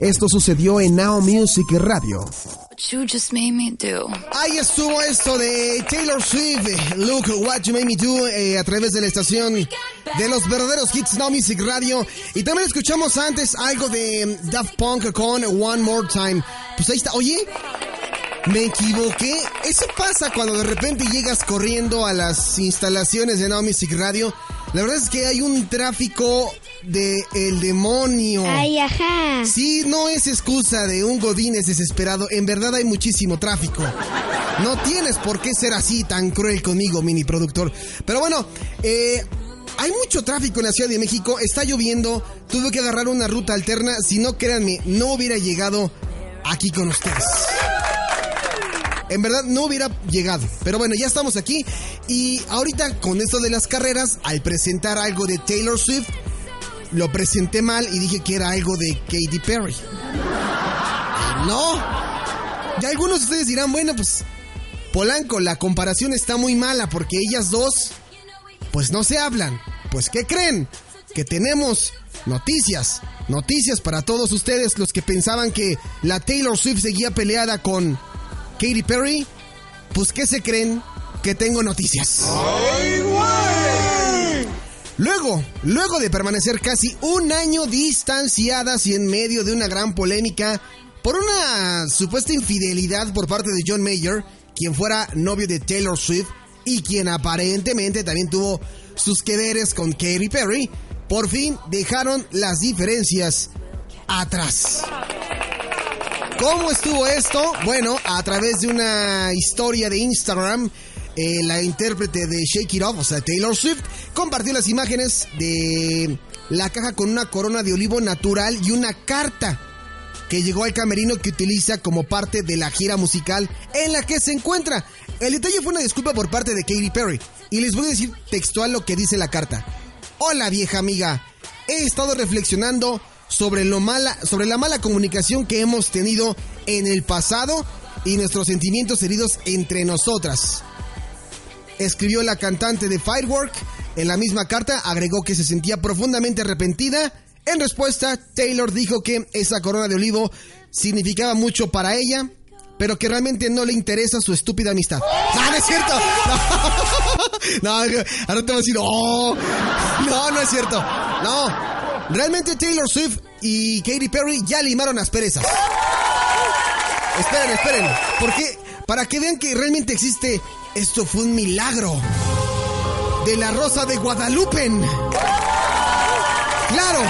Esto sucedió en Now Music Radio. You just made me do. Ahí estuvo esto de Taylor Swift, Look What You Made Me Do, eh, a través de la estación de los verdaderos hits Now Music Radio. Y también escuchamos antes algo de Daft Punk con One More Time. Pues ahí está. Oye, me equivoqué. Eso pasa cuando de repente llegas corriendo a las instalaciones de Now Music Radio. La verdad es que hay un tráfico de el demonio. Ay, ajá. Sí, no es excusa de un Godínez desesperado. En verdad hay muchísimo tráfico. No tienes por qué ser así tan cruel conmigo, mini productor. Pero bueno, eh, hay mucho tráfico en la Ciudad de México. Está lloviendo. Tuve que agarrar una ruta alterna. Si no, créanme, no hubiera llegado aquí con ustedes. En verdad no hubiera llegado. Pero bueno, ya estamos aquí. Y ahorita con esto de las carreras, al presentar algo de Taylor Swift, lo presenté mal y dije que era algo de Katy Perry. No. Y algunos de ustedes dirán, bueno, pues Polanco, la comparación está muy mala porque ellas dos, pues no se hablan. Pues ¿qué creen? Que tenemos noticias, noticias para todos ustedes los que pensaban que la Taylor Swift seguía peleada con Katy Perry. Pues ¿qué se creen? Que tengo noticias. Luego, luego de permanecer casi un año distanciadas y en medio de una gran polémica por una supuesta infidelidad por parte de John Mayer, quien fuera novio de Taylor Swift y quien aparentemente también tuvo sus quereres con Katy Perry, por fin dejaron las diferencias atrás. ¿Cómo estuvo esto? Bueno, a través de una historia de Instagram, eh, la intérprete de Shake It Off, o sea, Taylor Swift, compartió las imágenes de la caja con una corona de olivo natural y una carta que llegó al camerino que utiliza como parte de la gira musical en la que se encuentra. El detalle fue una disculpa por parte de Katy Perry. Y les voy a decir textual lo que dice la carta. Hola vieja amiga, he estado reflexionando sobre, lo mala, sobre la mala comunicación que hemos tenido en el pasado y nuestros sentimientos heridos entre nosotras. Escribió la cantante de Firework. En la misma carta agregó que se sentía profundamente arrepentida. En respuesta, Taylor dijo que esa corona de olivo significaba mucho para ella, pero que realmente no le interesa su estúpida amistad. ¡No, no es cierto! No, ahora te voy a decir, ¡oh! No, no es cierto. No. Realmente Taylor Swift y Katy Perry ya limaron las perezas. Esperen, esperen. Porque para que vean que realmente existe, esto fue un milagro. De la Rosa de Guadalupe. Claro.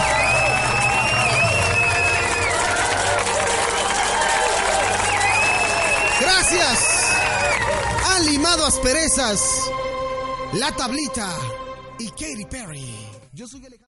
Gracias. Han limado asperezas. La tablita y Katy Perry. Yo soy Alejandro.